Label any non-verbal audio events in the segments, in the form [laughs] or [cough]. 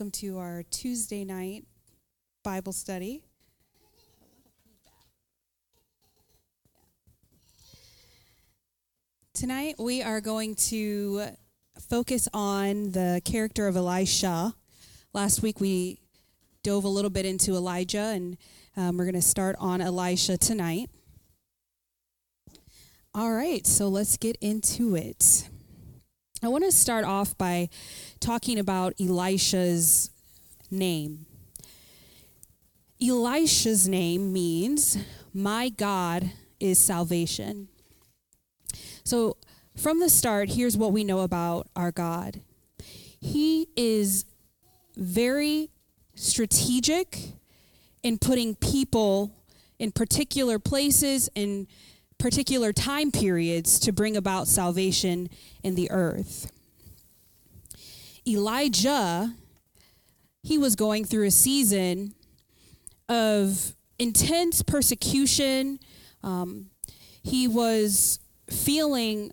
Welcome to our Tuesday night Bible study. Tonight we are going to focus on the character of Elisha. Last week we dove a little bit into Elijah, and um, we're going to start on Elisha tonight. All right, so let's get into it. I want to start off by talking about Elisha's name. Elisha's name means, My God is salvation. So, from the start, here's what we know about our God He is very strategic in putting people in particular places and particular time periods to bring about salvation in the earth. Elijah, he was going through a season of intense persecution. Um, he was feeling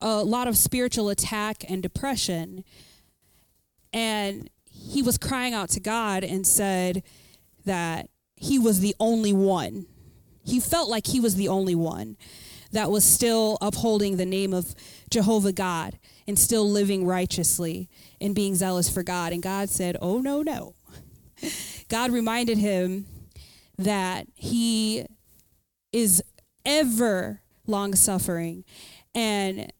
a lot of spiritual attack and depression. And he was crying out to God and said that he was the only one he felt like he was the only one that was still upholding the name of Jehovah God and still living righteously and being zealous for God. And God said, Oh, no, no. God reminded him that he is ever long suffering and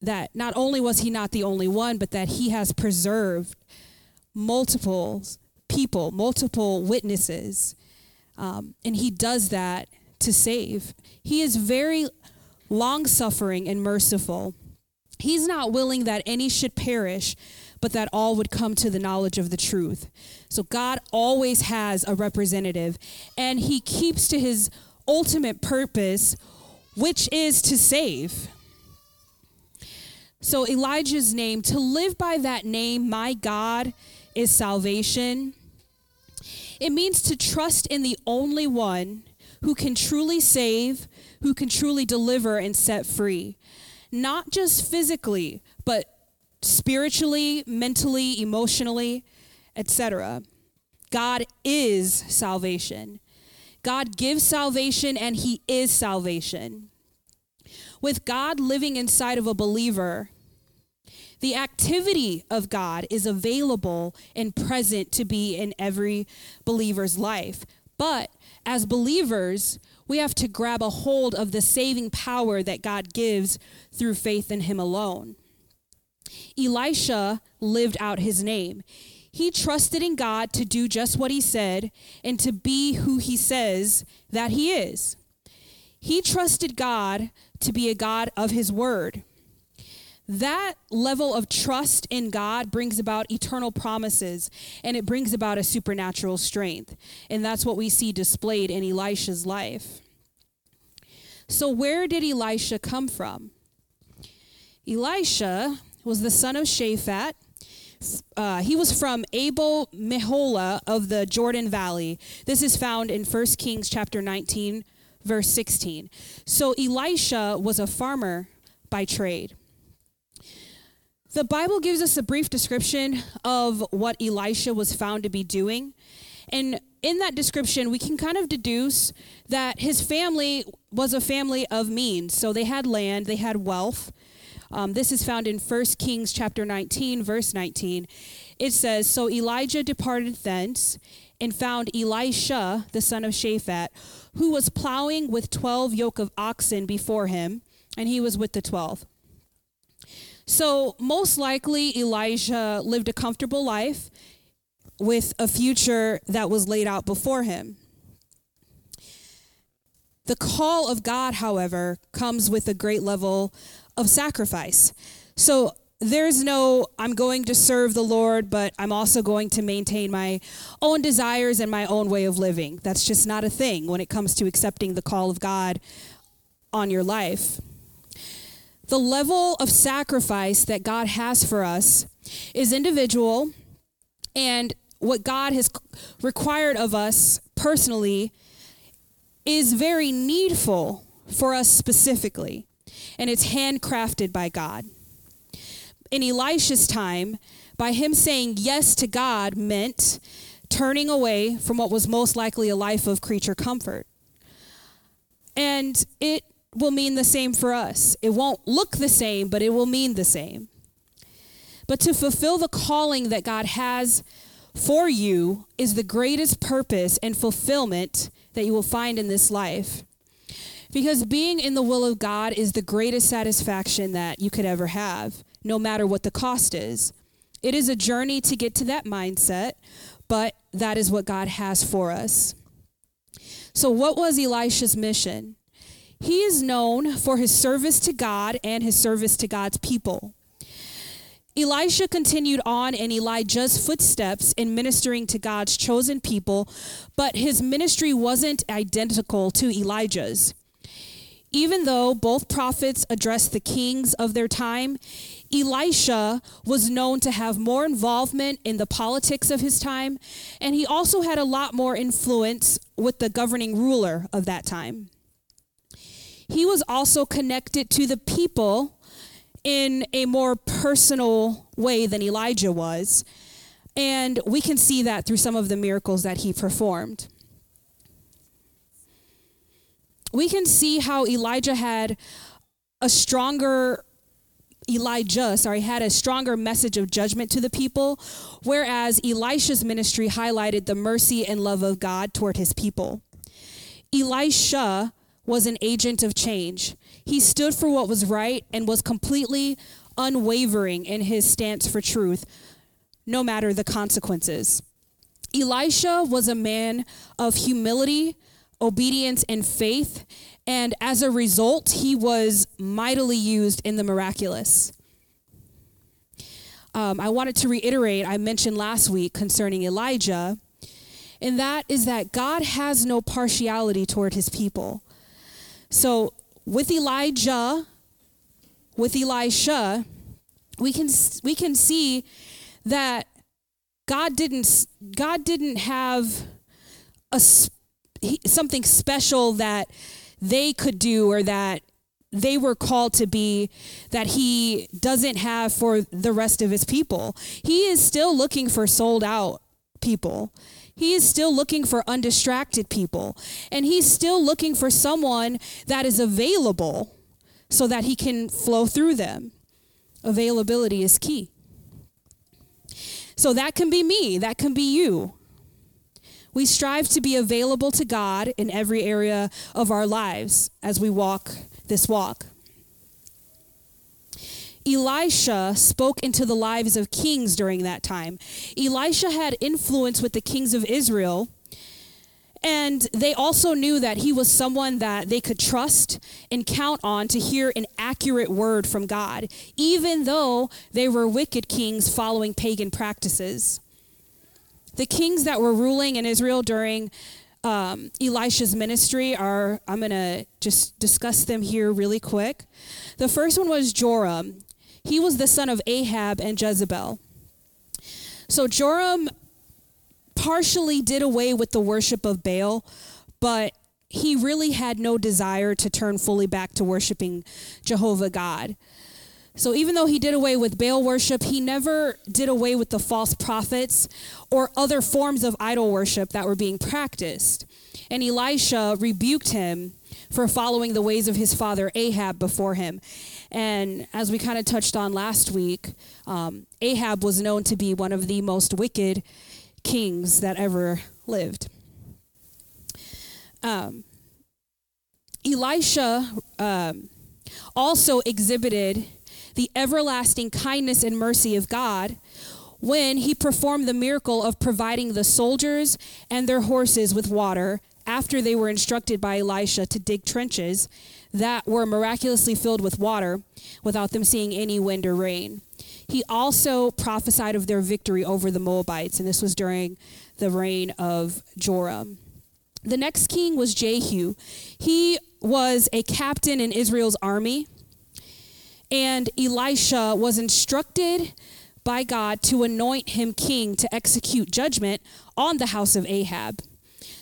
that not only was he not the only one, but that he has preserved multiple people, multiple witnesses um, and he does that to save. He is very long suffering and merciful. He's not willing that any should perish, but that all would come to the knowledge of the truth. So God always has a representative, and he keeps to his ultimate purpose, which is to save. So Elijah's name, to live by that name, my God, is salvation it means to trust in the only one who can truly save, who can truly deliver and set free. Not just physically, but spiritually, mentally, emotionally, etc. God is salvation. God gives salvation and he is salvation. With God living inside of a believer, the activity of God is available and present to be in every believer's life. But as believers, we have to grab a hold of the saving power that God gives through faith in Him alone. Elisha lived out his name. He trusted in God to do just what he said and to be who he says that he is. He trusted God to be a God of his word that level of trust in God brings about eternal promises and it brings about a supernatural strength. And that's what we see displayed in Elisha's life. So, where did Elisha come from? Elisha was the son of Shaphat. Uh, he was from Abel Meholah of the Jordan Valley. This is found in 1 Kings chapter 19, verse 16. So Elisha was a farmer by trade. The Bible gives us a brief description of what Elisha was found to be doing. And in that description, we can kind of deduce that his family was a family of means. So they had land, they had wealth. Um, this is found in 1 Kings chapter 19, verse 19. It says, So Elijah departed thence and found Elisha, the son of Shaphat, who was plowing with 12 yoke of oxen before him, and he was with the 12. So, most likely, Elijah lived a comfortable life with a future that was laid out before him. The call of God, however, comes with a great level of sacrifice. So, there's no, I'm going to serve the Lord, but I'm also going to maintain my own desires and my own way of living. That's just not a thing when it comes to accepting the call of God on your life. The level of sacrifice that God has for us is individual, and what God has required of us personally is very needful for us specifically, and it's handcrafted by God. In Elisha's time, by him saying yes to God meant turning away from what was most likely a life of creature comfort. And it will mean the same for us. It won't look the same, but it will mean the same. But to fulfill the calling that God has for you is the greatest purpose and fulfillment that you will find in this life. Because being in the will of God is the greatest satisfaction that you could ever have, no matter what the cost is. It is a journey to get to that mindset, but that is what God has for us. So, what was Elisha's mission? He is known for his service to God and his service to God's people. Elisha continued on in Elijah's footsteps in ministering to God's chosen people, but his ministry wasn't identical to Elijah's. Even though both prophets addressed the kings of their time, Elisha was known to have more involvement in the politics of his time, and he also had a lot more influence with the governing ruler of that time. He was also connected to the people in a more personal way than Elijah was. And we can see that through some of the miracles that he performed. We can see how Elijah had a stronger Elijah, sorry, had a stronger message of judgment to the people, whereas Elisha's ministry highlighted the mercy and love of God toward his people. Elisha was an agent of change. He stood for what was right and was completely unwavering in his stance for truth, no matter the consequences. Elisha was a man of humility, obedience, and faith, and as a result, he was mightily used in the miraculous. Um, I wanted to reiterate, I mentioned last week concerning Elijah, and that is that God has no partiality toward his people. So with Elijah, with Elisha, we can we can see that God didn't God didn't have a something special that they could do or that they were called to be that he doesn't have for the rest of his people. He is still looking for sold out people. He is still looking for undistracted people. And he's still looking for someone that is available so that he can flow through them. Availability is key. So that can be me, that can be you. We strive to be available to God in every area of our lives as we walk this walk. Elisha spoke into the lives of kings during that time. Elisha had influence with the kings of Israel. And they also knew that he was someone that they could trust and count on to hear an accurate word from God, even though they were wicked kings following pagan practices. The kings that were ruling in Israel during um, Elisha's ministry are, I'm going to just discuss them here really quick. The first one was Joram. He was the son of Ahab and Jezebel. So Joram partially did away with the worship of Baal, but he really had no desire to turn fully back to worshiping Jehovah God. So even though he did away with Baal worship, he never did away with the false prophets or other forms of idol worship that were being practiced. And Elisha rebuked him for following the ways of his father Ahab before him. And as we kind of touched on last week, um, Ahab was known to be one of the most wicked kings that ever lived. Um, Elisha um, also exhibited the everlasting kindness and mercy of God when he performed the miracle of providing the soldiers and their horses with water after they were instructed by Elisha to dig trenches that were miraculously filled with water without them seeing any wind or rain. He also prophesied of their victory over the Moabites, and this was during the reign of Joram. The next king was Jehu. He was a captain in Israel's army, and Elisha was instructed by God to anoint him king to execute judgment on the house of Ahab.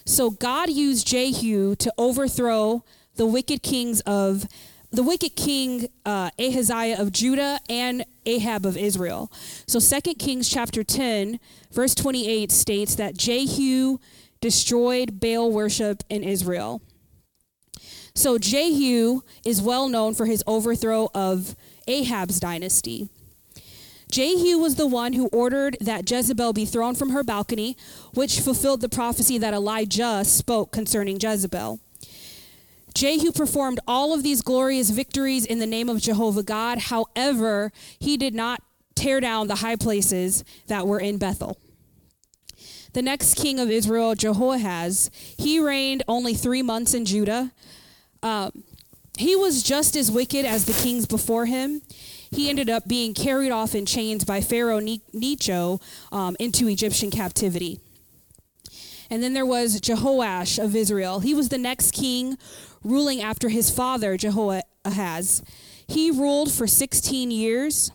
So God used Jehu to overthrow the wicked kings of the wicked king uh, Ahaziah of Judah and Ahab of Israel. So 2 Kings chapter 10, verse 28 states that Jehu destroyed Baal worship in Israel. So Jehu is well known for his overthrow of Ahab's dynasty. Jehu was the one who ordered that Jezebel be thrown from her balcony, which fulfilled the prophecy that Elijah spoke concerning Jezebel. Jehu performed all of these glorious victories in the name of Jehovah God. However, he did not tear down the high places that were in Bethel. The next king of Israel, Jehoahaz, he reigned only three months in Judah. Um, he was just as wicked as the kings before him. He ended up being carried off in chains by Pharaoh Necho um, into Egyptian captivity. And then there was Jehoash of Israel. He was the next king ruling after his father, Jehoahaz. He ruled for 16 years.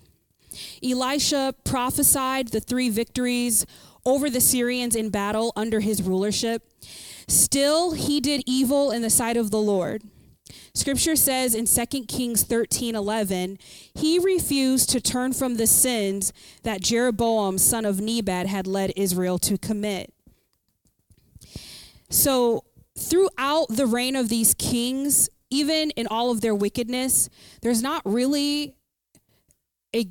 Elisha prophesied the three victories over the Syrians in battle under his rulership. Still, he did evil in the sight of the Lord. Scripture says in 2 Kings 13 11, he refused to turn from the sins that Jeroboam, son of Nebat, had led Israel to commit. So, throughout the reign of these kings, even in all of their wickedness, there's not really a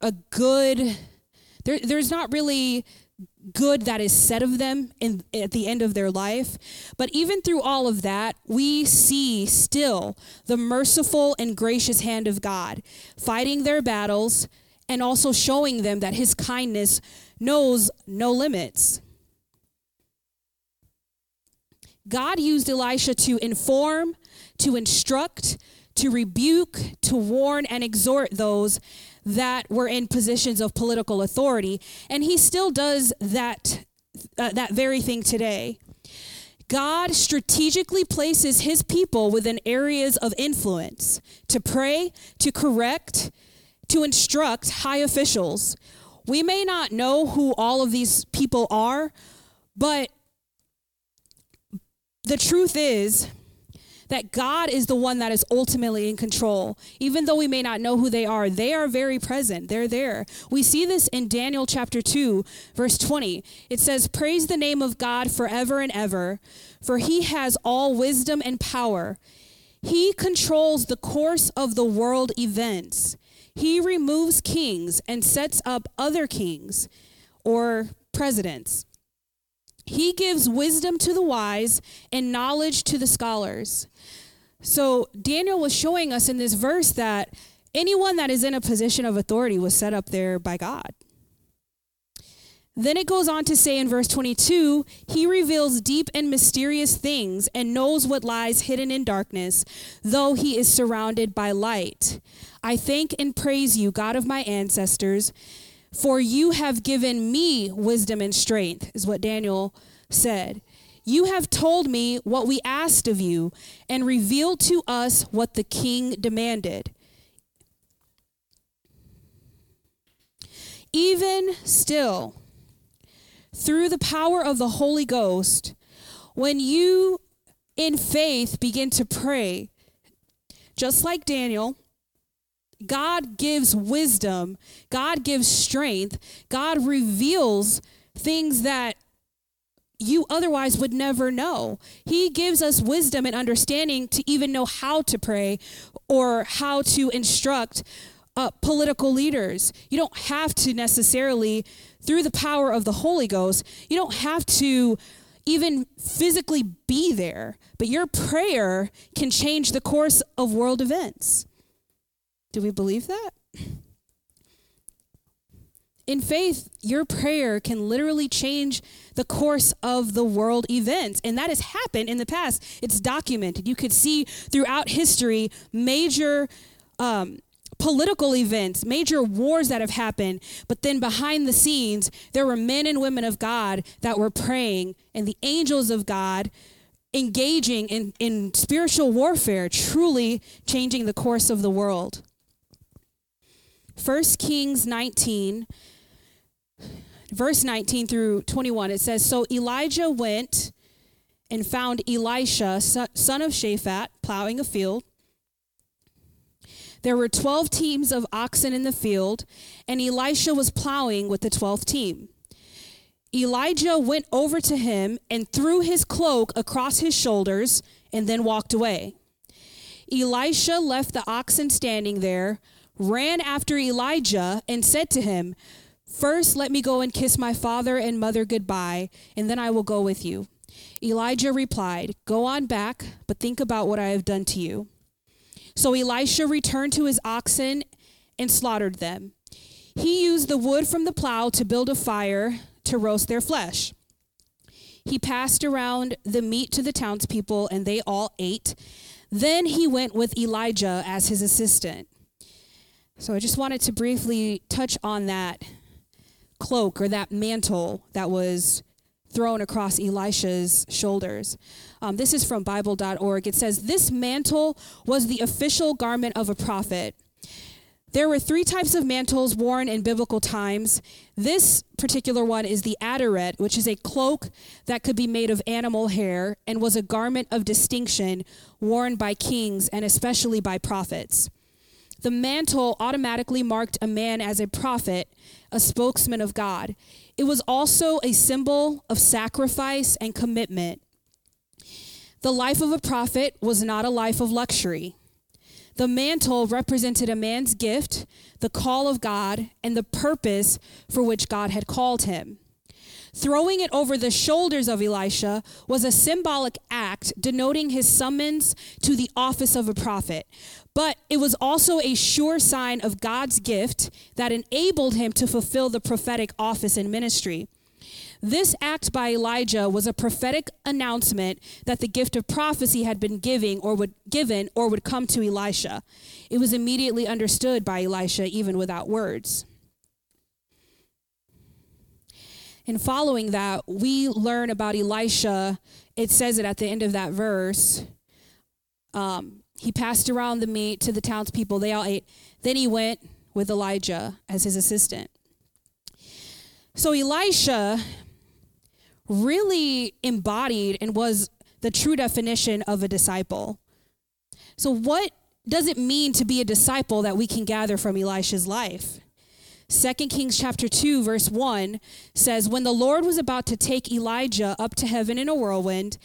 a good there, there's not really good that is said of them in at the end of their life. But even through all of that we see still the merciful and gracious hand of God fighting their battles and also showing them that his kindness knows no limits God used Elisha to inform, to instruct, to rebuke, to warn, and exhort those that were in positions of political authority. And he still does that, uh, that very thing today. God strategically places his people within areas of influence to pray, to correct, to instruct high officials. We may not know who all of these people are, but the truth is that God is the one that is ultimately in control. Even though we may not know who they are, they are very present. They're there. We see this in Daniel chapter 2, verse 20. It says, Praise the name of God forever and ever, for he has all wisdom and power. He controls the course of the world events. He removes kings and sets up other kings or presidents. He gives wisdom to the wise and knowledge to the scholars. So Daniel was showing us in this verse that anyone that is in a position of authority was set up there by God. Then it goes on to say in verse 22 He reveals deep and mysterious things and knows what lies hidden in darkness, though he is surrounded by light. I thank and praise you, God of my ancestors for you have given me wisdom and strength, is what Daniel said. You have told me what we asked of you and revealed to us what the king demanded. Even still, through the power of the Holy Ghost, when you in faith begin to pray, just like Daniel, God gives wisdom, God gives strength, God reveals things that you otherwise would never know. He gives us wisdom and understanding to even know how to pray or how to instruct uh, political leaders. You don't have to necessarily, through the power of the Holy Ghost, you don't have to even physically be there, but your prayer can change the course of world events. Do we believe that? In faith, your prayer can literally change the course of the world events. And that has happened in the past. It's documented. You could see throughout history major um, political events, major wars that have happened. But then behind the scenes, there were men and women of God that were praying, and the angels of God engaging in, in spiritual warfare, truly changing the course of the world. 1 Kings 19, verse 19 through 21, it says So Elijah went and found Elisha, son of Shaphat, plowing a field. There were 12 teams of oxen in the field, and Elisha was plowing with the 12th team. Elijah went over to him and threw his cloak across his shoulders and then walked away. Elisha left the oxen standing there, ran after Elijah, and said to him, First, let me go and kiss my father and mother goodbye, and then I will go with you. Elijah replied, Go on back, but think about what I have done to you. So Elisha returned to his oxen and slaughtered them. He used the wood from the plow to build a fire to roast their flesh. He passed around the meat to the townspeople, and they all ate. Then he went with Elijah as his assistant. So I just wanted to briefly touch on that cloak or that mantle that was thrown across Elisha's shoulders. Um, this is from Bible.org. It says, This mantle was the official garment of a prophet. There were three types of mantles worn in biblical times. This particular one is the Adoret, which is a cloak that could be made of animal hair and was a garment of distinction worn by kings and especially by prophets. The mantle automatically marked a man as a prophet, a spokesman of God. It was also a symbol of sacrifice and commitment. The life of a prophet was not a life of luxury. The mantle represented a man's gift, the call of God, and the purpose for which God had called him. Throwing it over the shoulders of Elisha was a symbolic act denoting his summons to the office of a prophet. But it was also a sure sign of God's gift that enabled him to fulfill the prophetic office and ministry. This act by Elijah was a prophetic announcement that the gift of prophecy had been giving or would given or would come to Elisha. It was immediately understood by Elisha even without words. And following that, we learn about Elisha. It says it at the end of that verse. Um, he passed around the meat to the townspeople. They all ate. Then he went with Elijah as his assistant. So Elisha really embodied and was the true definition of a disciple. So, what does it mean to be a disciple that we can gather from Elisha's life? 2 Kings chapter 2 verse 1 says when the Lord was about to take Elijah up to heaven in a whirlwind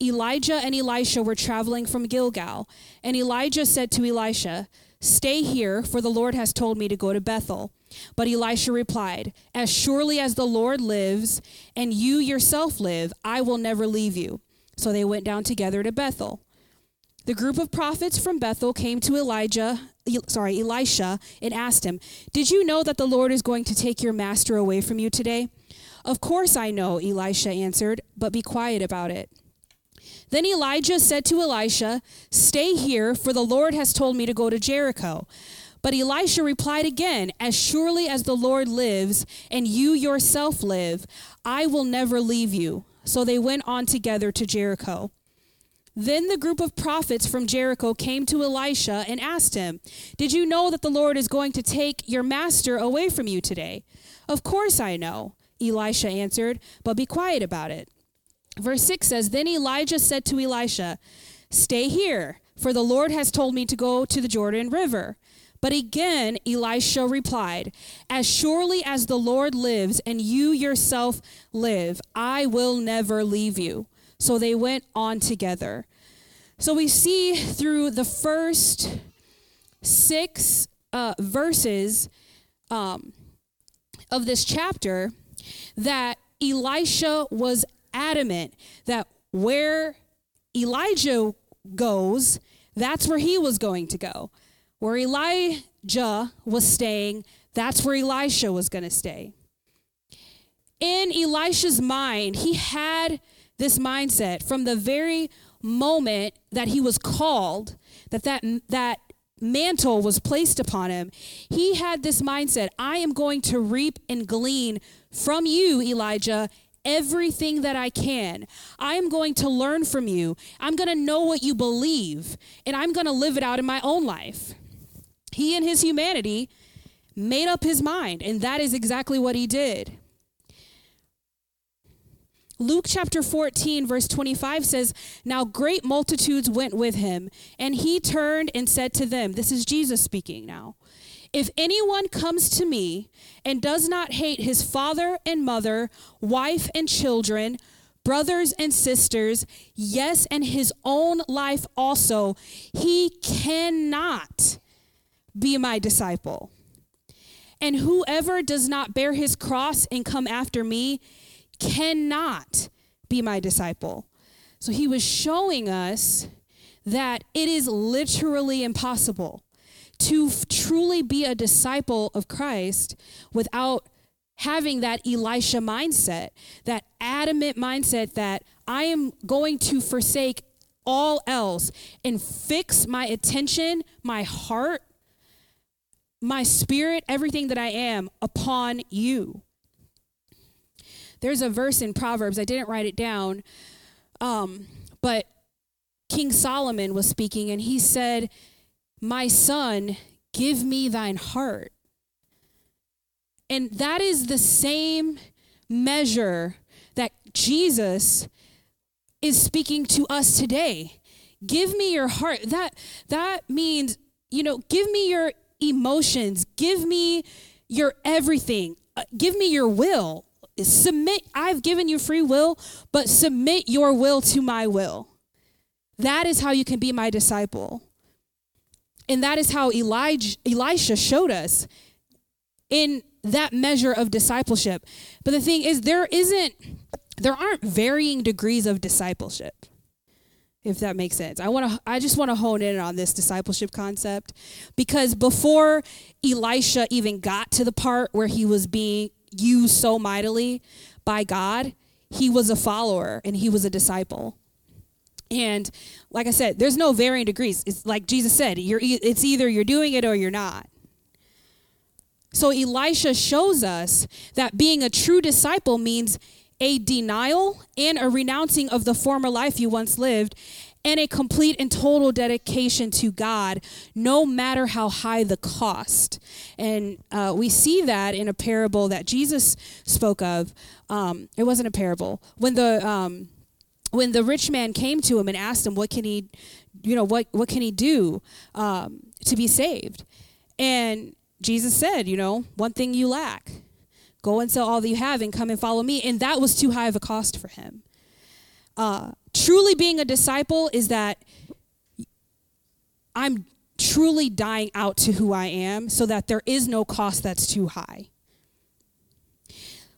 Elijah and Elisha were traveling from Gilgal and Elijah said to Elisha stay here for the Lord has told me to go to Bethel but Elisha replied, As surely as the Lord lives, and you yourself live, I will never leave you. So they went down together to Bethel. The group of prophets from Bethel came to Elijah, sorry, Elisha, and asked him, Did you know that the Lord is going to take your master away from you today? Of course I know, Elisha answered, but be quiet about it. Then Elijah said to Elisha, Stay here, for the Lord has told me to go to Jericho. But Elisha replied again, As surely as the Lord lives, and you yourself live, I will never leave you. So they went on together to Jericho. Then the group of prophets from Jericho came to Elisha and asked him, Did you know that the Lord is going to take your master away from you today? Of course I know, Elisha answered, but be quiet about it. Verse 6 says, Then Elijah said to Elisha, Stay here, for the Lord has told me to go to the Jordan River. But again, Elisha replied, As surely as the Lord lives and you yourself live, I will never leave you. So they went on together. So we see through the first six uh, verses um, of this chapter that Elisha was adamant that where Elijah goes, that's where he was going to go. Where Elijah was staying, that's where Elisha was going to stay. In Elisha's mind, he had this mindset from the very moment that he was called, that that, that mantle was placed upon him, he had this mindset I am going to reap and glean from you, Elijah, everything that I can. I am going to learn from you. I'm going to know what you believe, and I'm going to live it out in my own life. He, in his humanity, made up his mind, and that is exactly what he did. Luke chapter 14, verse 25 says, Now great multitudes went with him, and he turned and said to them, This is Jesus speaking now. If anyone comes to me and does not hate his father and mother, wife and children, brothers and sisters, yes, and his own life also, he cannot be my disciple. And whoever does not bear his cross and come after me cannot be my disciple. So he was showing us that it is literally impossible to f- truly be a disciple of Christ without having that Elisha mindset, that adamant mindset that I am going to forsake all else and fix my attention, my heart, my spirit, everything that I am upon you. There's a verse in Proverbs, I didn't write it down, um, but King Solomon was speaking and he said, My son, give me thine heart. And that is the same measure that Jesus is speaking to us today. Give me your heart. That that means, you know, give me your emotions. Give me your everything. Uh, give me your will submit I've given you free will, but submit your will to my will. That is how you can be my disciple. And that is how Elijah, Elisha showed us in that measure of discipleship. But the thing is there isn't there aren't varying degrees of discipleship. If that makes sense. I want to I just want to hone in on this discipleship concept because before Elisha even got to the part where he was being used so mightily by God, he was a follower and he was a disciple. And like I said, there's no varying degrees. It's like Jesus said, you're it's either you're doing it or you're not. So Elisha shows us that being a true disciple means a denial and a renouncing of the former life you once lived and a complete and total dedication to God, no matter how high the cost. And uh, we see that in a parable that Jesus spoke of. Um, it wasn't a parable. When the um, when the rich man came to him and asked him, "What can he, you know, what what can he do um, to be saved?" And Jesus said, "You know, one thing you lack." Go and sell all that you have and come and follow me. And that was too high of a cost for him. Uh, truly being a disciple is that I'm truly dying out to who I am so that there is no cost that's too high.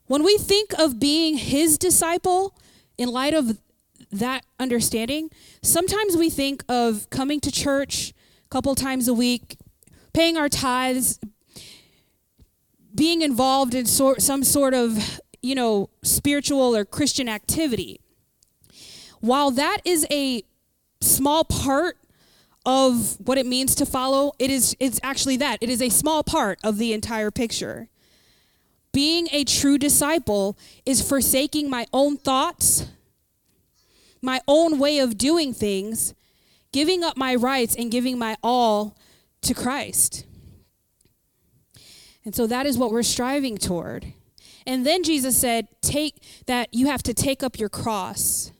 When we think of being his disciple, in light of that understanding, sometimes we think of coming to church a couple times a week, paying our tithes, being involved in some sort of, you know, spiritual or Christian activity. While that is a small part of what it means to follow, it is it's actually that. It is a small part of the entire picture. Being a true disciple is forsaking my own thoughts, my own way of doing things, giving up my rights and giving my all to Christ. And so that is what we're striving toward. And then Jesus said, take that you have to take up your cross.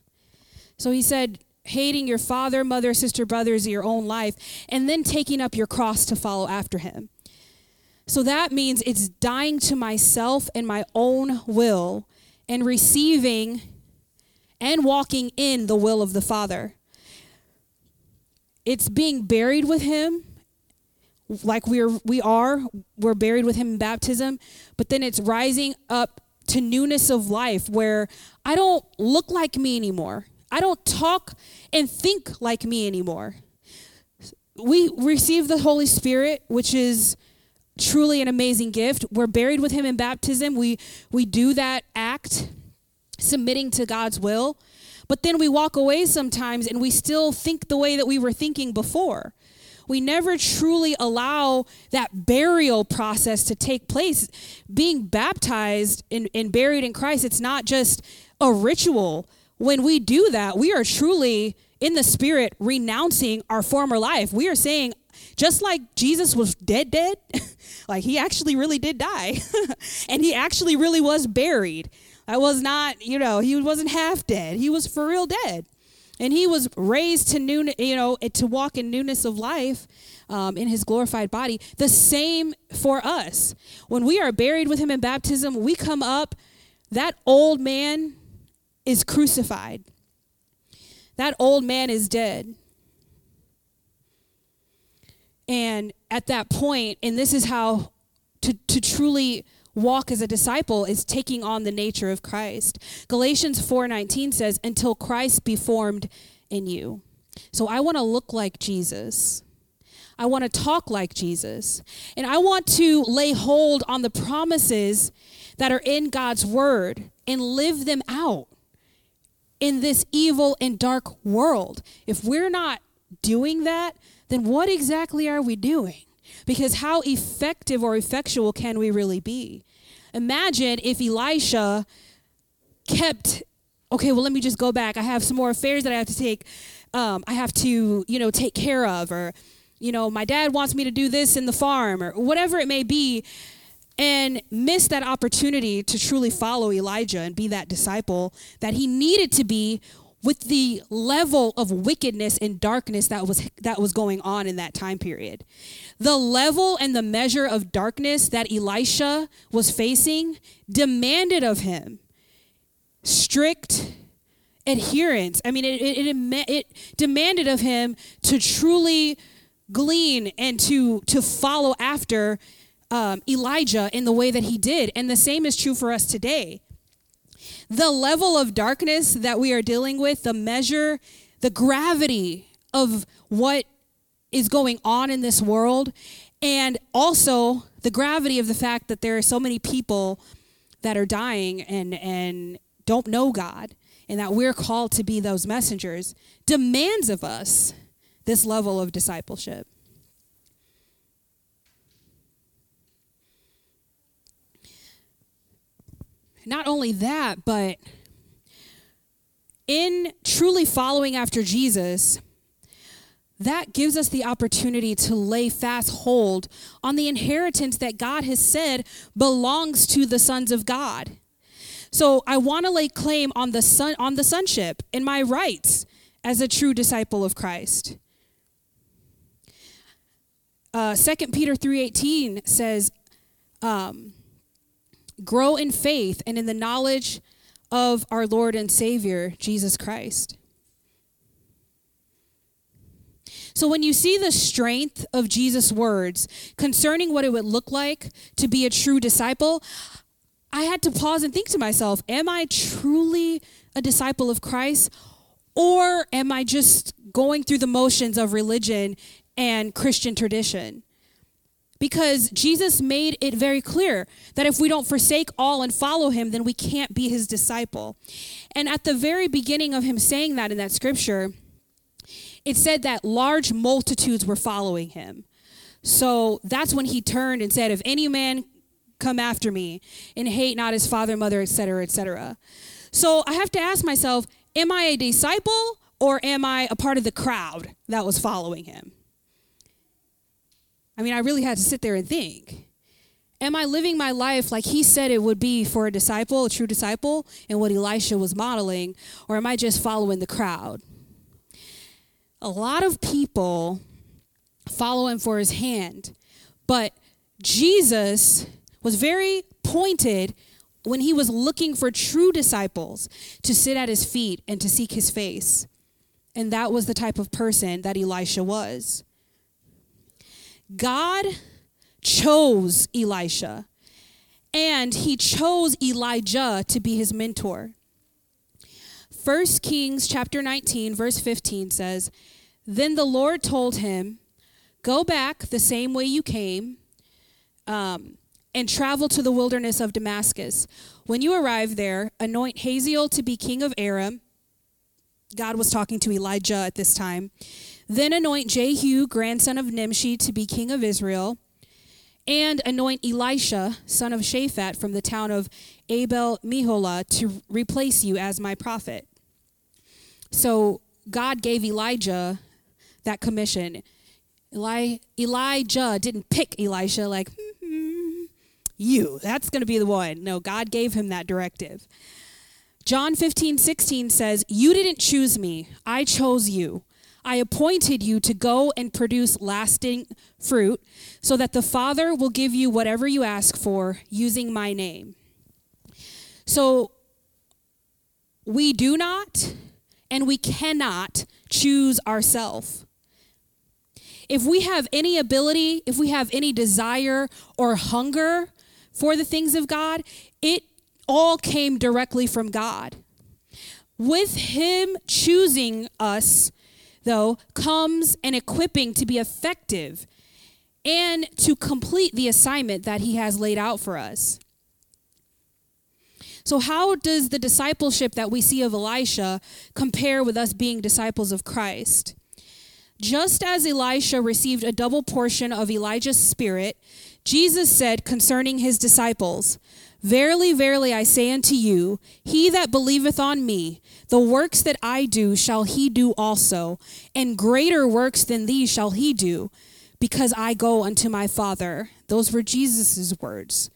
So he said, hating your father, mother, sister, brothers, your own life, and then taking up your cross to follow after him. So that means it's dying to myself and my own will and receiving and walking in the will of the Father. It's being buried with him like we're we are we're buried with him in baptism but then it's rising up to newness of life where I don't look like me anymore. I don't talk and think like me anymore. We receive the Holy Spirit, which is truly an amazing gift. We're buried with him in baptism. We we do that act submitting to God's will. But then we walk away sometimes and we still think the way that we were thinking before. We never truly allow that burial process to take place. Being baptized and, and buried in Christ, it's not just a ritual when we do that, we are truly in the spirit renouncing our former life. We are saying, just like Jesus was dead, dead, [laughs] like he actually really did die, [laughs] and he actually really was buried. I was not, you know, he wasn't half dead. He was for real dead. And he was raised to new, you know, to walk in newness of life um, in his glorified body. The same for us. When we are buried with him in baptism, we come up, that old man is crucified. That old man is dead. And at that point, and this is how to, to truly walk as a disciple is taking on the nature of Christ. Galatians 4:19 says until Christ be formed in you. So I want to look like Jesus. I want to talk like Jesus. And I want to lay hold on the promises that are in God's word and live them out in this evil and dark world. If we're not doing that, then what exactly are we doing? Because how effective or effectual can we really be? Imagine if Elisha kept, okay, well, let me just go back. I have some more affairs that I have to take, um, I have to, you know, take care of, or, you know, my dad wants me to do this in the farm, or whatever it may be, and miss that opportunity to truly follow Elijah and be that disciple that he needed to be with the level of wickedness and darkness that was that was going on in that time period. The level and the measure of darkness that Elisha was facing demanded of him strict adherence. I mean, it, it, it, it demanded of him to truly glean and to to follow after um, Elijah in the way that he did. And the same is true for us today the level of darkness that we are dealing with, the measure, the gravity of what is going on in this world, and also the gravity of the fact that there are so many people that are dying and, and don't know God, and that we're called to be those messengers, demands of us this level of discipleship. Not only that, but in truly following after Jesus, that gives us the opportunity to lay fast hold on the inheritance that God has said belongs to the sons of God. So I want to lay claim on the son on the sonship and my rights as a true disciple of Christ. Uh, 2 Peter 3.18 says, um, grow in faith and in the knowledge of our Lord and Savior, Jesus Christ. So, when you see the strength of Jesus' words concerning what it would look like to be a true disciple, I had to pause and think to myself, am I truly a disciple of Christ? Or am I just going through the motions of religion and Christian tradition? Because Jesus made it very clear that if we don't forsake all and follow him, then we can't be his disciple. And at the very beginning of him saying that in that scripture, it said that large multitudes were following him. So that's when he turned and said, If any man come after me and hate not his father, mother, etc., etc. So I have to ask myself, am I a disciple or am I a part of the crowd that was following him? I mean, I really had to sit there and think. Am I living my life like he said it would be for a disciple, a true disciple, and what Elisha was modeling, or am I just following the crowd? A lot of people follow him for his hand, but Jesus was very pointed when he was looking for true disciples to sit at his feet and to seek his face. And that was the type of person that Elisha was. God chose Elisha and he chose Elijah to be his mentor. 1 Kings chapter 19 verse 15 says, "Then the Lord told him, go back the same way you came, um, and travel to the wilderness of Damascus. When you arrive there, anoint Hazael to be king of Aram." God was talking to Elijah at this time. Then anoint Jehu, grandson of Nimshi, to be king of Israel, and anoint Elisha, son of Shaphat, from the town of Abel Meholah, to replace you as my prophet. So God gave Elijah that commission. Eli, Elijah didn't pick Elisha like, mm-hmm, you. That's going to be the one. No, God gave him that directive. John 15, 16 says, You didn't choose me, I chose you. I appointed you to go and produce lasting fruit, so that the Father will give you whatever you ask for using my name. So we do not and we cannot choose ourselves. If we have any ability, if we have any desire or hunger for the things of God, it all came directly from God. With Him choosing us, though, comes an equipping to be effective and to complete the assignment that He has laid out for us. So, how does the discipleship that we see of Elisha compare with us being disciples of Christ? Just as Elisha received a double portion of Elijah's spirit, Jesus said concerning his disciples, Verily, verily, I say unto you, he that believeth on me, the works that I do shall he do also, and greater works than these shall he do, because I go unto my Father. Those were Jesus' words.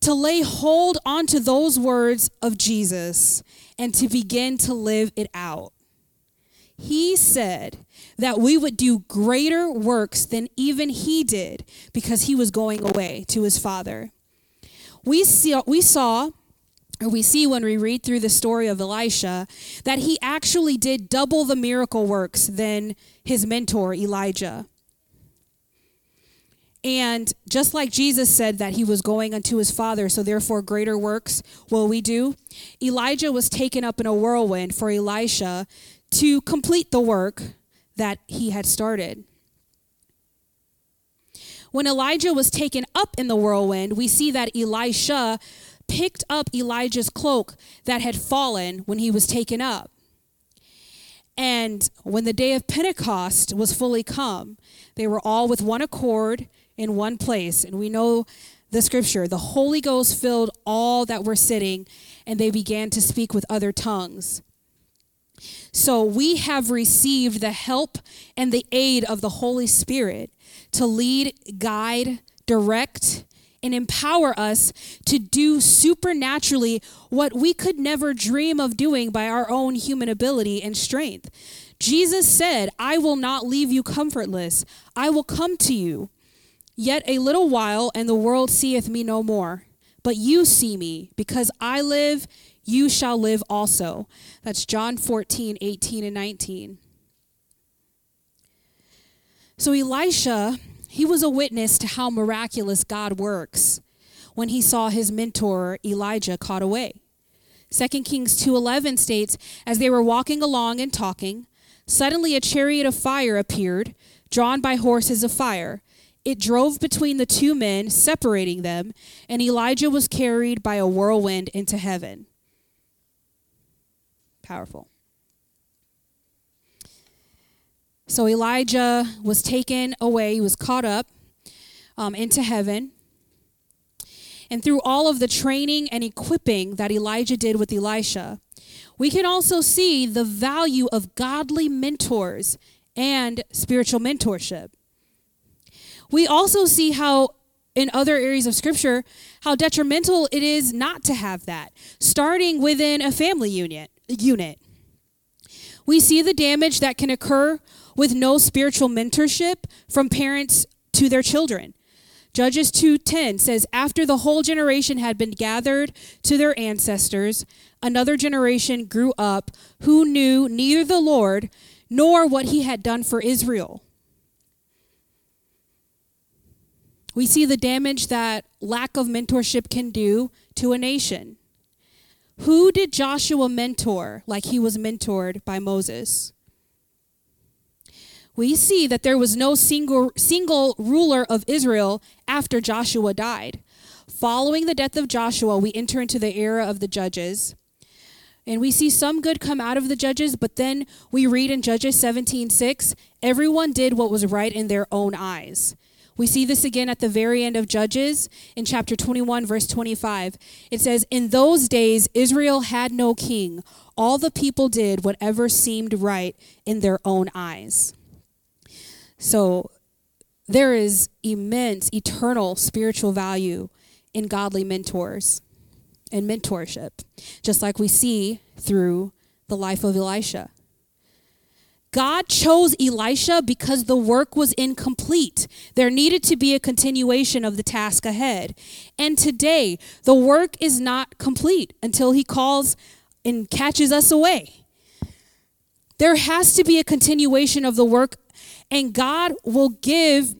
To lay hold onto those words of Jesus and to begin to live it out. He said that we would do greater works than even he did because he was going away to his Father we, see, we saw or we see when we read through the story of Elisha that he actually did double the miracle works than his mentor Elijah. And just like Jesus said that he was going unto his Father, so therefore greater works will we do, Elijah was taken up in a whirlwind for Elisha to complete the work that he had started. When Elijah was taken up in the whirlwind, we see that Elisha picked up Elijah's cloak that had fallen when he was taken up. And when the day of Pentecost was fully come, they were all with one accord in one place. And we know the scripture the Holy Ghost filled all that were sitting, and they began to speak with other tongues. So we have received the help and the aid of the Holy Spirit to lead, guide, direct, and empower us to do supernaturally what we could never dream of doing by our own human ability and strength. Jesus said, I will not leave you comfortless, I will come to you. Yet a little while, and the world seeth me no more. But you see me, because I live, you shall live also. That's John 14, 18, and 19. So Elisha, he was a witness to how miraculous God works when he saw his mentor Elijah caught away. 2 Kings 2:11 states, as they were walking along and talking, suddenly a chariot of fire appeared, drawn by horses of fire. It drove between the two men, separating them, and Elijah was carried by a whirlwind into heaven. Powerful. So Elijah was taken away, he was caught up um, into heaven. And through all of the training and equipping that Elijah did with Elisha, we can also see the value of godly mentors and spiritual mentorship. We also see how in other areas of scripture how detrimental it is not to have that starting within a family unit unit we see the damage that can occur with no spiritual mentorship from parents to their children. Judges 2:10 says after the whole generation had been gathered to their ancestors another generation grew up who knew neither the Lord nor what he had done for Israel. We see the damage that lack of mentorship can do to a nation. Who did Joshua mentor like he was mentored by Moses? We see that there was no single, single ruler of Israel after Joshua died. Following the death of Joshua, we enter into the era of the judges. And we see some good come out of the judges, but then we read in Judges 17 6, everyone did what was right in their own eyes. We see this again at the very end of Judges in chapter 21, verse 25. It says, In those days, Israel had no king. All the people did whatever seemed right in their own eyes. So there is immense eternal spiritual value in godly mentors and mentorship, just like we see through the life of Elisha. God chose Elisha because the work was incomplete. There needed to be a continuation of the task ahead. And today, the work is not complete until he calls and catches us away. There has to be a continuation of the work, and God will give,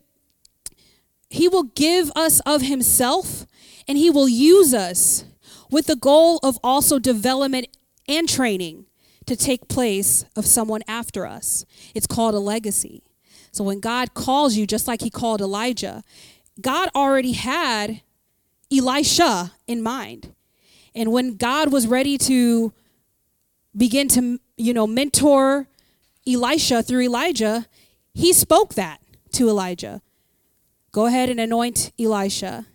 He will give us of Himself, and He will use us with the goal of also development and training to take place of someone after us. It's called a legacy. So when God calls you, just like he called Elijah, God already had Elisha in mind. And when God was ready to begin to, you know, mentor Elisha through Elijah, he spoke that to Elijah. Go ahead and anoint Elisha.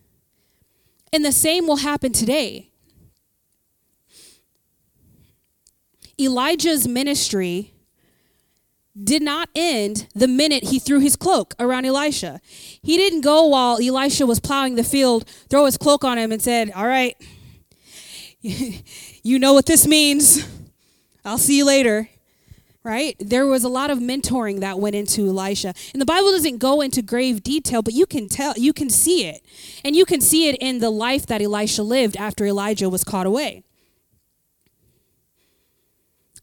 And the same will happen today. Elijah's ministry did not end the minute he threw his cloak around Elisha. He didn't go while Elisha was plowing the field, throw his cloak on him, and said, All right, [laughs] you know what this means. I'll see you later. Right? There was a lot of mentoring that went into Elisha. And the Bible doesn't go into grave detail, but you can tell, you can see it. And you can see it in the life that Elisha lived after Elijah was caught away.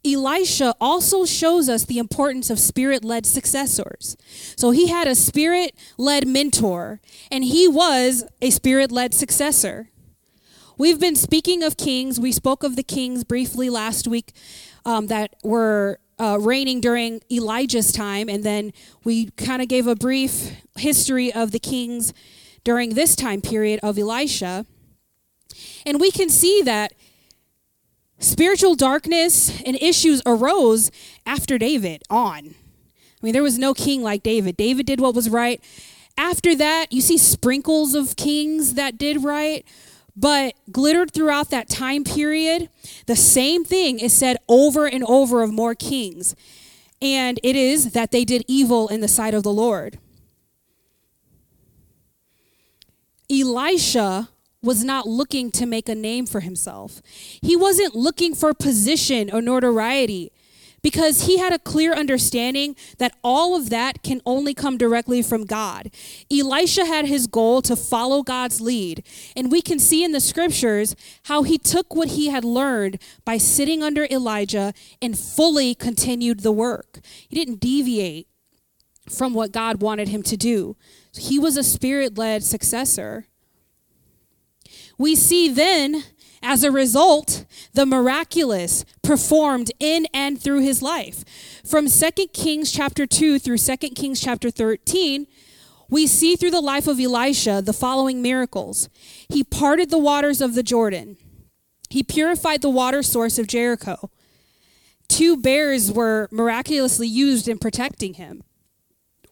Elisha also shows us the importance of spirit led successors. So he had a spirit led mentor, and he was a spirit led successor. We've been speaking of kings. We spoke of the kings briefly last week um, that were uh, reigning during Elijah's time, and then we kind of gave a brief history of the kings during this time period of Elisha. And we can see that Spiritual darkness and issues arose after David on. I mean, there was no king like David. David did what was right. After that, you see sprinkles of kings that did right, but glittered throughout that time period, the same thing is said over and over of more kings. And it is that they did evil in the sight of the Lord. Elisha was not looking to make a name for himself. He wasn't looking for position or notoriety because he had a clear understanding that all of that can only come directly from God. Elisha had his goal to follow God's lead, and we can see in the scriptures how he took what he had learned by sitting under Elijah and fully continued the work. He didn't deviate from what God wanted him to do. He was a spirit led successor we see then, as a result, the miraculous performed in and through his life. From 2 Kings chapter 2 through 2 Kings chapter 13, we see through the life of Elisha the following miracles. He parted the waters of the Jordan. He purified the water source of Jericho. Two bears were miraculously used in protecting him.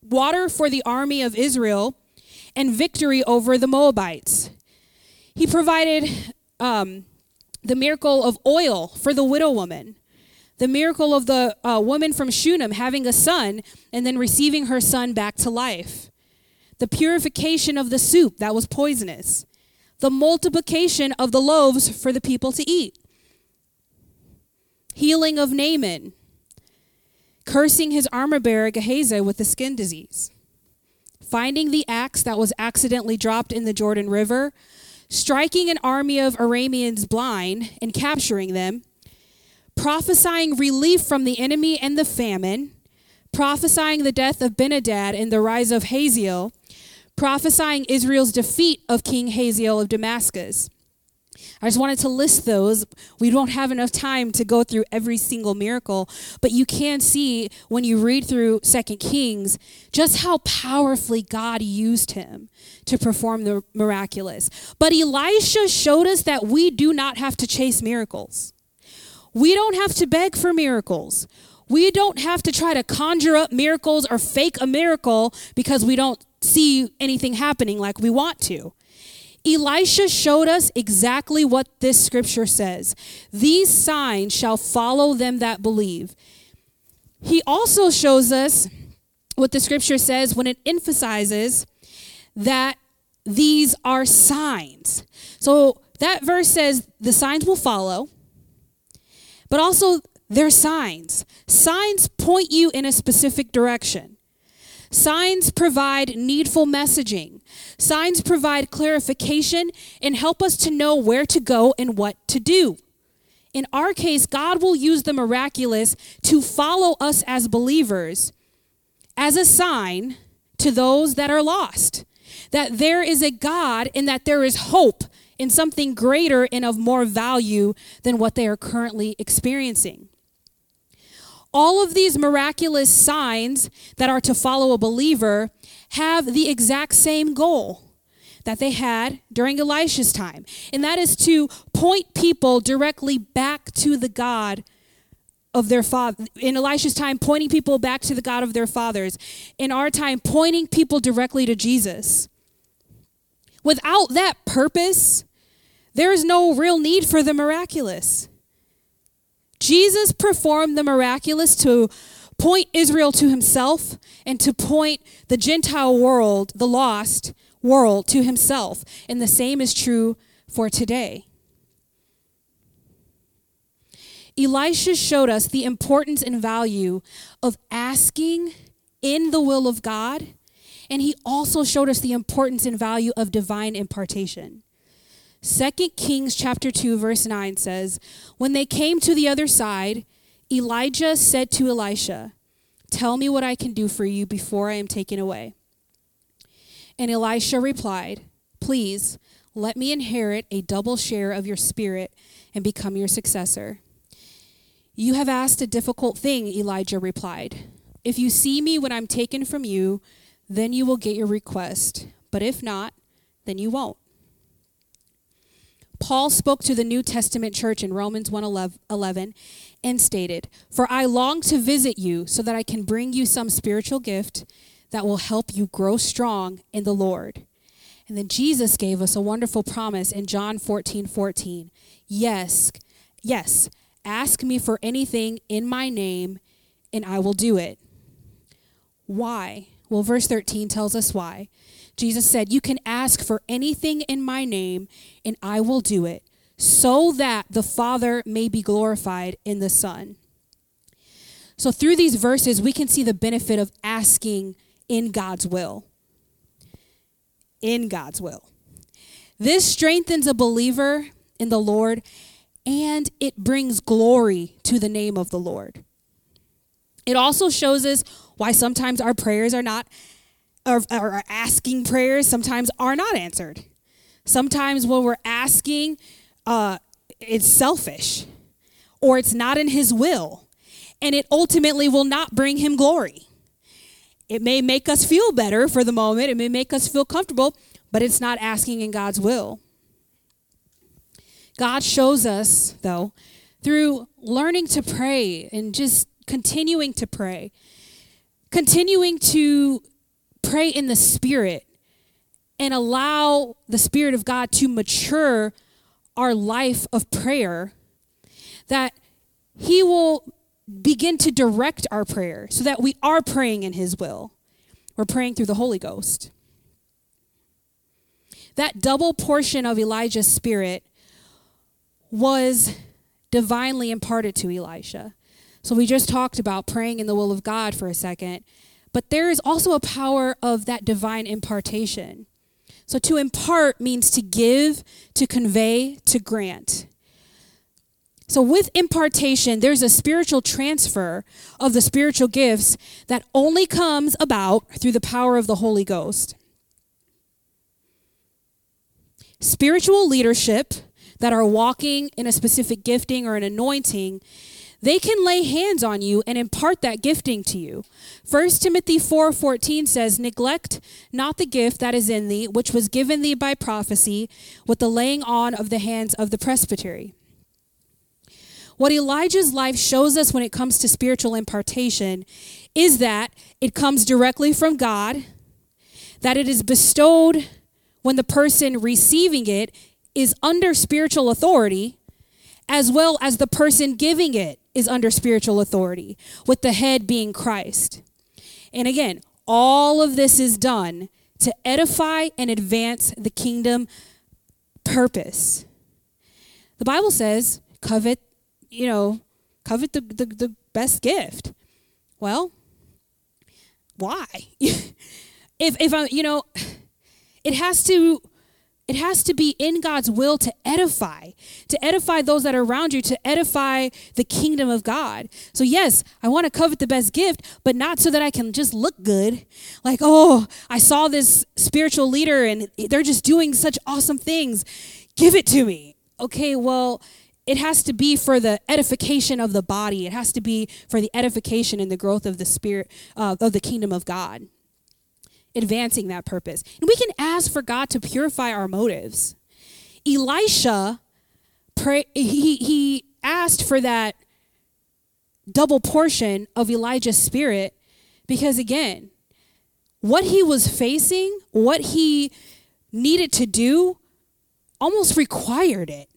Water for the army of Israel and victory over the Moabites. He provided um, the miracle of oil for the widow woman, the miracle of the uh, woman from Shunem having a son and then receiving her son back to life, the purification of the soup that was poisonous, the multiplication of the loaves for the people to eat, healing of Naaman, cursing his armor bearer Gehazi with the skin disease, finding the axe that was accidentally dropped in the Jordan River striking an army of Arameans blind and capturing them, prophesying relief from the enemy and the famine, prophesying the death of Ben-Hadad and the rise of Hazael, prophesying Israel's defeat of King Hazael of Damascus, I just wanted to list those. We don't have enough time to go through every single miracle, but you can see when you read through Second Kings just how powerfully God used him to perform the miraculous. But Elisha showed us that we do not have to chase miracles. We don't have to beg for miracles. We don't have to try to conjure up miracles or fake a miracle because we don't see anything happening like we want to. Elisha showed us exactly what this scripture says. These signs shall follow them that believe. He also shows us what the scripture says when it emphasizes that these are signs. So that verse says the signs will follow, but also they're signs. Signs point you in a specific direction. Signs provide needful messaging. Signs provide clarification and help us to know where to go and what to do. In our case, God will use the miraculous to follow us as believers as a sign to those that are lost that there is a God and that there is hope in something greater and of more value than what they are currently experiencing. All of these miraculous signs that are to follow a believer have the exact same goal that they had during Elisha's time, and that is to point people directly back to the God of their father. In Elisha's time, pointing people back to the God of their fathers. In our time, pointing people directly to Jesus. Without that purpose, there is no real need for the miraculous. Jesus performed the miraculous to point Israel to himself and to point the Gentile world, the lost world, to himself. And the same is true for today. Elisha showed us the importance and value of asking in the will of God and he also showed us the importance and value of divine impartation. 2 Kings chapter 2 verse 9 says, "When they came to the other side, Elijah said to Elisha, "Tell me what I can do for you before I am taken away." And Elisha replied, "Please, let me inherit a double share of your spirit and become your successor." You have asked a difficult thing, Elijah replied. If you see me when I'm taken from you, then you will get your request. But if not, then you won't. Paul spoke to the New Testament church in Romans 1:11 and stated, "For I long to visit you so that I can bring you some spiritual gift that will help you grow strong in the Lord." And then Jesus gave us a wonderful promise in John 14:14. 14, 14. Yes, yes, ask me for anything in my name and I will do it. Why? Well, verse 13 tells us why. Jesus said, You can ask for anything in my name, and I will do it, so that the Father may be glorified in the Son. So, through these verses, we can see the benefit of asking in God's will. In God's will. This strengthens a believer in the Lord and it brings glory to the name of the Lord. It also shows us why sometimes our prayers are not, or, or asking prayers sometimes are not answered. Sometimes when we're asking, uh, it's selfish or it's not in His will, and it ultimately will not bring Him glory. It may make us feel better for the moment, it may make us feel comfortable, but it's not asking in God's will. God shows us, though, through learning to pray and just continuing to pray, continuing to pray in the Spirit and allow the Spirit of God to mature our life of prayer, that He will begin to direct our prayer so that we are praying in His will. We're praying through the Holy Ghost. That double portion of Elijah's spirit was divinely imparted to Elisha. So we just talked about praying in the will of God for a second, but there is also a power of that divine impartation. So to impart means to give, to convey, to grant. So with impartation, there's a spiritual transfer of the spiritual gifts that only comes about through the power of the Holy Ghost. Spiritual leadership that are walking in a specific gifting or an anointing they can lay hands on you and impart that gifting to you. 1 Timothy 4:14 says, "Neglect not the gift that is in thee, which was given thee by prophecy, with the laying on of the hands of the presbytery." What Elijah's life shows us when it comes to spiritual impartation is that it comes directly from God, that it is bestowed when the person receiving it is under spiritual authority, as well as the person giving it is under spiritual authority, with the head being Christ. And again, all of this is done to edify and advance the kingdom purpose. The Bible says, covet, you know, covet the, the, the best gift. Well, why? [laughs] if if I you know, it has to it has to be in God's will to edify, to edify those that are around you, to edify the kingdom of God. So, yes, I want to covet the best gift, but not so that I can just look good. Like, oh, I saw this spiritual leader and they're just doing such awesome things. Give it to me. Okay, well, it has to be for the edification of the body, it has to be for the edification and the growth of the spirit, uh, of the kingdom of God advancing that purpose. And we can ask for God to purify our motives. Elisha, pray, he, he asked for that double portion of Elijah's spirit because, again, what he was facing, what he needed to do, almost required it.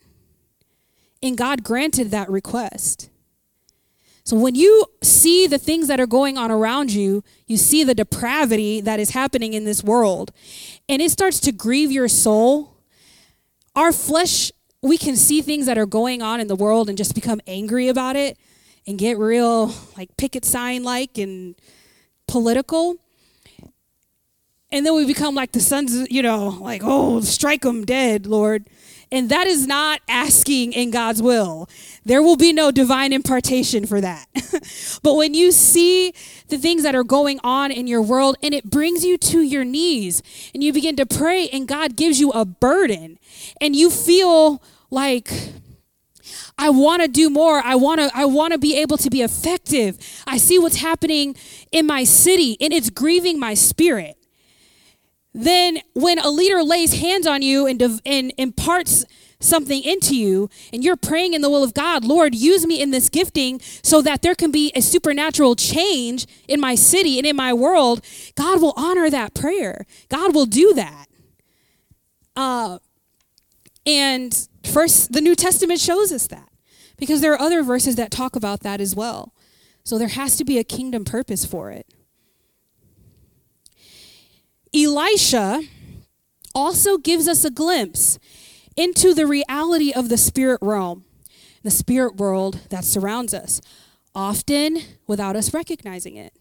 And God granted that request. So when you see the things that are going on around you, you see the depravity that is happening in this world, and it starts to grieve your soul. Our flesh, we can see things that are going on in the world and just become angry about it and get real like picket sign like and political. And then we become like the sons, you know, like, oh, strike them dead, Lord. And that is not asking in God's will. There will be no divine impartation for that. [laughs] but when you see the things that are going on in your world and it brings you to your knees and you begin to pray and God gives you a burden and you feel like, I want to do more. I want to I want to be able to be effective. I see what's happening in my city and it's grieving my spirit then when a leader lays hands on you and, and imparts something into you and you're praying in the will of God, Lord, use me in this gifting so that there can be a supernatural change in my city and in my world, God will honor that prayer. God will do that. Uh, and first, the New Testament shows us that because there are other verses that talk about that as well. So there has to be a kingdom purpose for it. Elisha also gives us a glimpse into the reality of the spirit realm, the spirit world that surrounds us, often without us recognizing it.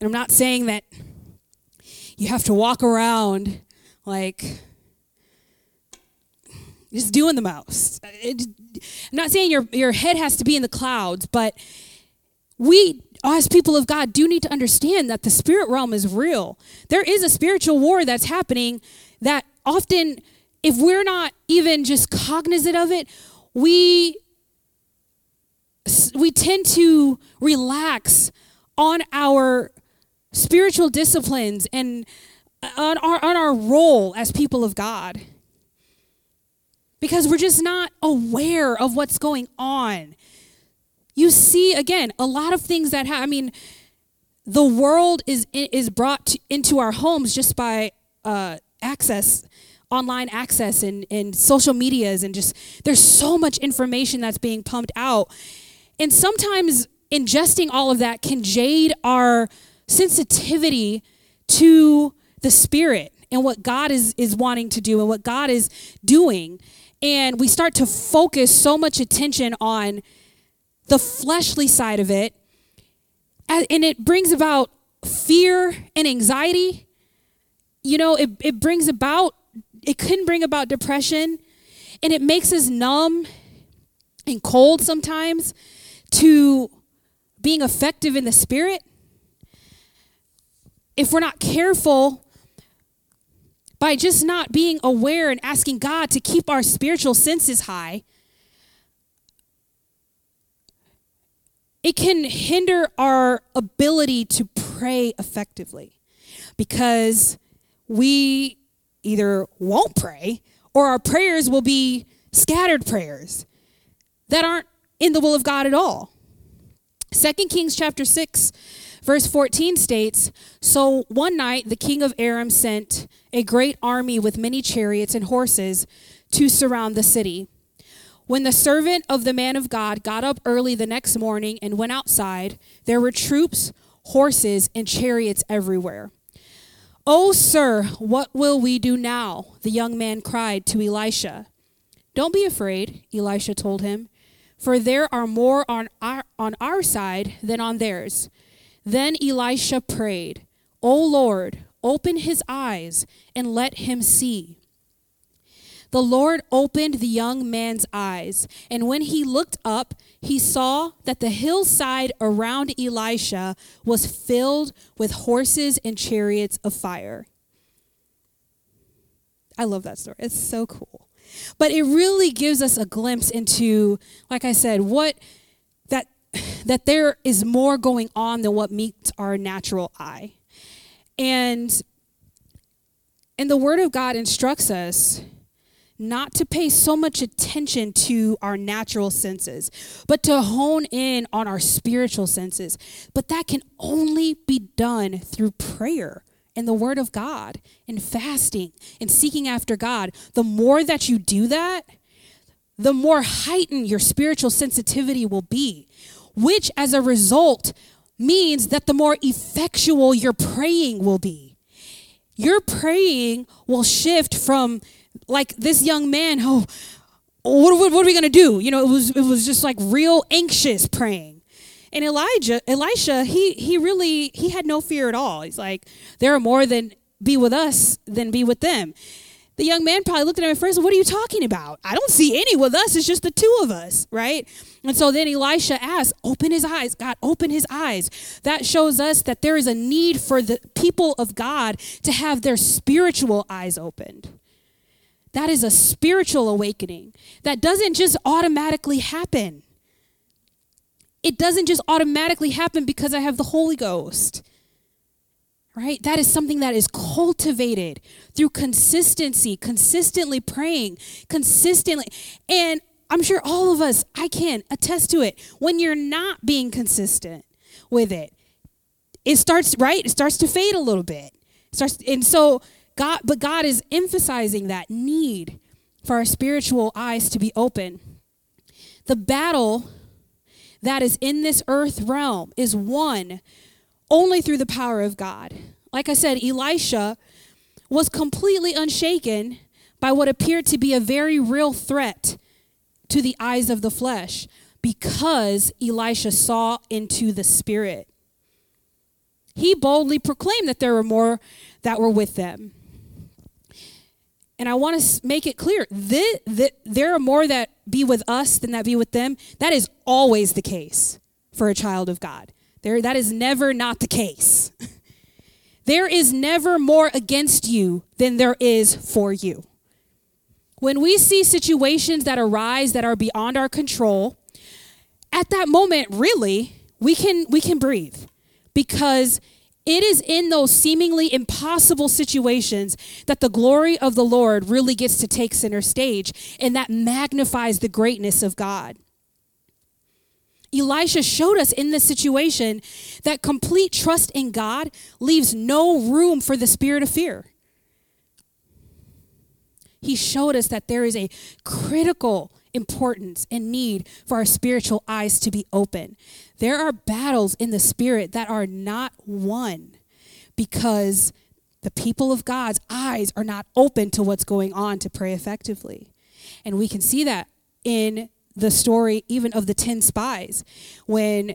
And I'm not saying that you have to walk around like just doing the most. It, I'm not saying your, your head has to be in the clouds, but we as people of God do need to understand that the spirit realm is real. There is a spiritual war that's happening that often, if we're not even just cognizant of it, we we tend to relax on our spiritual disciplines and uh, on our, on our role as people of God because we're just not aware of what's going on you see again a lot of things that ha- I mean, the world is is brought to, into our homes just by uh, access, online access, and and social medias, and just there's so much information that's being pumped out, and sometimes ingesting all of that can jade our sensitivity to the spirit and what God is is wanting to do and what God is doing. And we start to focus so much attention on the fleshly side of it, and it brings about fear and anxiety. You know, it, it brings about, it can bring about depression, and it makes us numb and cold sometimes to being effective in the spirit. If we're not careful, by just not being aware and asking God to keep our spiritual senses high, it can hinder our ability to pray effectively because we either won't pray or our prayers will be scattered prayers that aren't in the will of God at all. Second Kings chapter 6 verse 14 states, "So one night the king of Aram sent a great army with many chariots and horses to surround the city." When the servant of the man of God got up early the next morning and went outside, there were troops, horses, and chariots everywhere. Oh, sir, what will we do now? The young man cried to Elisha. Don't be afraid, Elisha told him, for there are more on our, on our side than on theirs. Then Elisha prayed, O Lord, open his eyes and let him see. The Lord opened the young man's eyes, and when he looked up, he saw that the hillside around Elisha was filled with horses and chariots of fire. I love that story. It's so cool. But it really gives us a glimpse into, like I said, what that that there is more going on than what meets our natural eye. And and the word of God instructs us not to pay so much attention to our natural senses, but to hone in on our spiritual senses. But that can only be done through prayer and the word of God and fasting and seeking after God. The more that you do that, the more heightened your spiritual sensitivity will be, which as a result means that the more effectual your praying will be. Your praying will shift from like this young man, oh, what, what, what are we going to do? You know, it was, it was just like real anxious praying. And Elijah, Elisha, he, he really, he had no fear at all. He's like, there are more than be with us than be with them. The young man probably looked at him at first, what are you talking about? I don't see any with us. It's just the two of us, right? And so then Elisha asked, open his eyes. God, open his eyes. That shows us that there is a need for the people of God to have their spiritual eyes opened. That is a spiritual awakening that doesn't just automatically happen. It doesn't just automatically happen because I have the Holy Ghost. Right? That is something that is cultivated through consistency, consistently praying, consistently. And I'm sure all of us, I can attest to it. When you're not being consistent with it, it starts, right? It starts to fade a little bit. It starts, and so God, but God is emphasizing that need for our spiritual eyes to be open. The battle that is in this earth realm is won only through the power of God. Like I said, Elisha was completely unshaken by what appeared to be a very real threat to the eyes of the flesh because Elisha saw into the spirit. He boldly proclaimed that there were more that were with them and I want to make it clear that, there are more that be with us than that be with them. That is always the case for a child of God. There, that is never not the case. [laughs] there is never more against you than there is for you. When we see situations that arise that are beyond our control, at that moment, really, we can we can breathe because it is in those seemingly impossible situations that the glory of the Lord really gets to take center stage, and that magnifies the greatness of God. Elisha showed us in this situation that complete trust in God leaves no room for the spirit of fear. He showed us that there is a critical importance and need for our spiritual eyes to be open. There are battles in the spirit that are not won because the people of God's eyes are not open to what's going on to pray effectively. And we can see that in the story even of the 10 spies when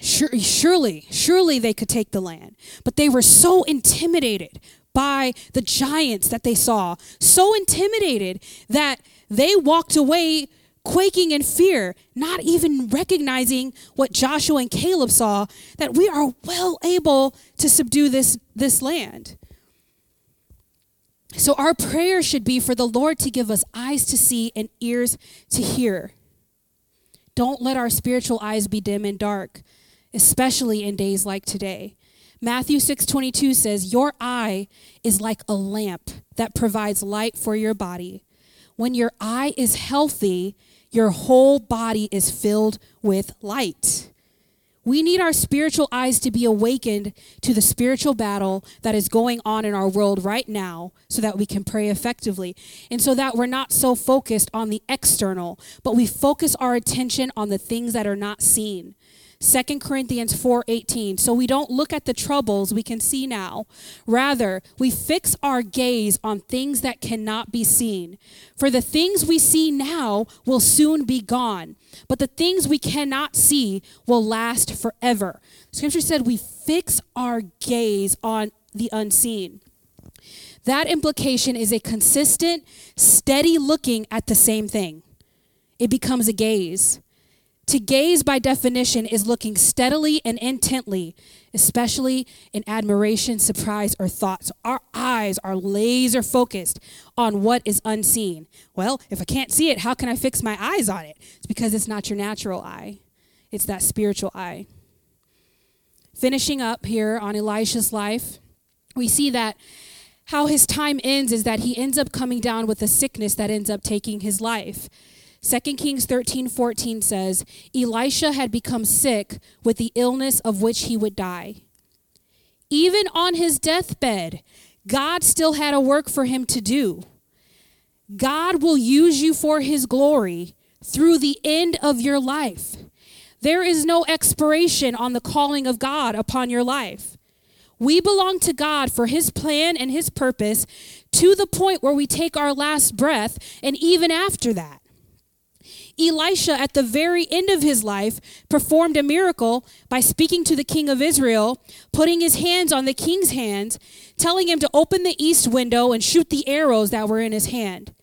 surely surely they could take the land but they were so intimidated by the giants that they saw so intimidated that they walked away quaking in fear, not even recognizing what Joshua and Caleb saw that we are well able to subdue this, this land. So, our prayer should be for the Lord to give us eyes to see and ears to hear. Don't let our spiritual eyes be dim and dark, especially in days like today. Matthew 6:22 says, "Your eye is like a lamp that provides light for your body." When your eye is healthy, your whole body is filled with light. We need our spiritual eyes to be awakened to the spiritual battle that is going on in our world right now so that we can pray effectively. And so that we're not so focused on the external, but we focus our attention on the things that are not seen. 2 Corinthians 4:18. So we don't look at the troubles we can see now. Rather, we fix our gaze on things that cannot be seen. For the things we see now will soon be gone, but the things we cannot see will last forever. Scripture said we fix our gaze on the unseen. That implication is a consistent, steady looking at the same thing. It becomes a gaze. To gaze, by definition, is looking steadily and intently, especially in admiration, surprise, or thoughts. Our eyes are laser focused on what is unseen. Well, if I can't see it, how can I fix my eyes on it? It's because it's not your natural eye, it's that spiritual eye. Finishing up here on Elisha's life, we see that how his time ends is that he ends up coming down with a sickness that ends up taking his life. 2 Kings 13 14 says, Elisha had become sick with the illness of which he would die. Even on his deathbed, God still had a work for him to do. God will use you for his glory through the end of your life. There is no expiration on the calling of God upon your life. We belong to God for his plan and his purpose to the point where we take our last breath and even after that. Elisha, at the very end of his life, performed a miracle by speaking to the king of Israel, putting his hands on the king's hands, telling him to open the east window and shoot the arrows that were in his hand.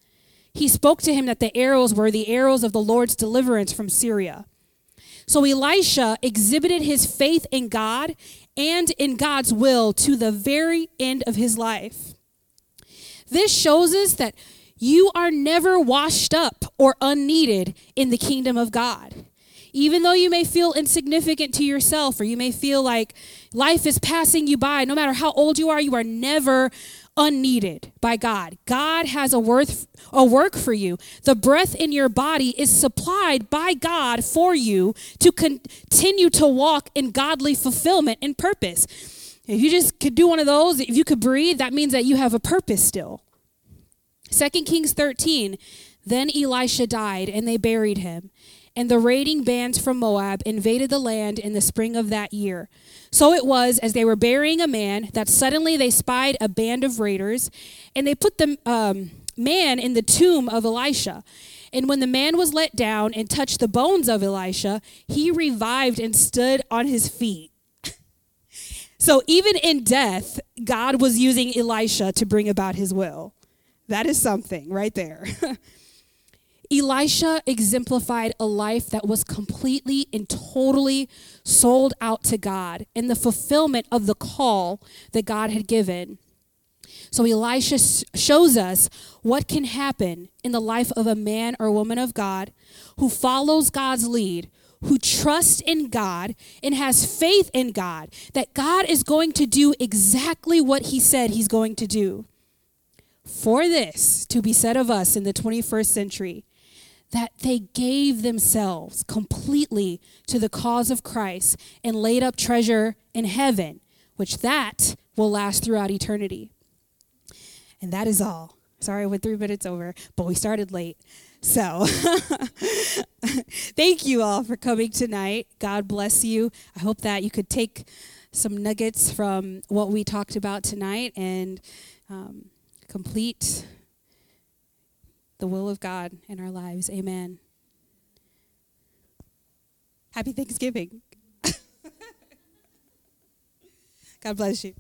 He spoke to him that the arrows were the arrows of the Lord's deliverance from Syria. So Elisha exhibited his faith in God and in God's will to the very end of his life. This shows us that you are never washed up or unneeded in the kingdom of God. Even though you may feel insignificant to yourself or you may feel like life is passing you by, no matter how old you are, you are never unneeded by God. God has a worth a work for you. The breath in your body is supplied by God for you to continue to walk in godly fulfillment and purpose. If you just could do one of those, if you could breathe, that means that you have a purpose still. 2 Kings 13 Then Elisha died, and they buried him. And the raiding bands from Moab invaded the land in the spring of that year. So it was, as they were burying a man, that suddenly they spied a band of raiders, and they put the um, man in the tomb of Elisha. And when the man was let down and touched the bones of Elisha, he revived and stood on his feet. [laughs] so even in death, God was using Elisha to bring about his will. That is something right there. [laughs] Elisha exemplified a life that was completely and totally sold out to God in the fulfillment of the call that God had given. So Elisha shows us what can happen in the life of a man or woman of God who follows God's lead, who trusts in God and has faith in God that God is going to do exactly what he said he's going to do for this to be said of us in the 21st century that they gave themselves completely to the cause of Christ and laid up treasure in heaven, which that will last throughout eternity. And that is all. Sorry, went three minutes over, but we started late. So, [laughs] thank you all for coming tonight. God bless you. I hope that you could take some nuggets from what we talked about tonight and um, complete the will of God in our lives. Amen. Happy Thanksgiving. [laughs] God bless you.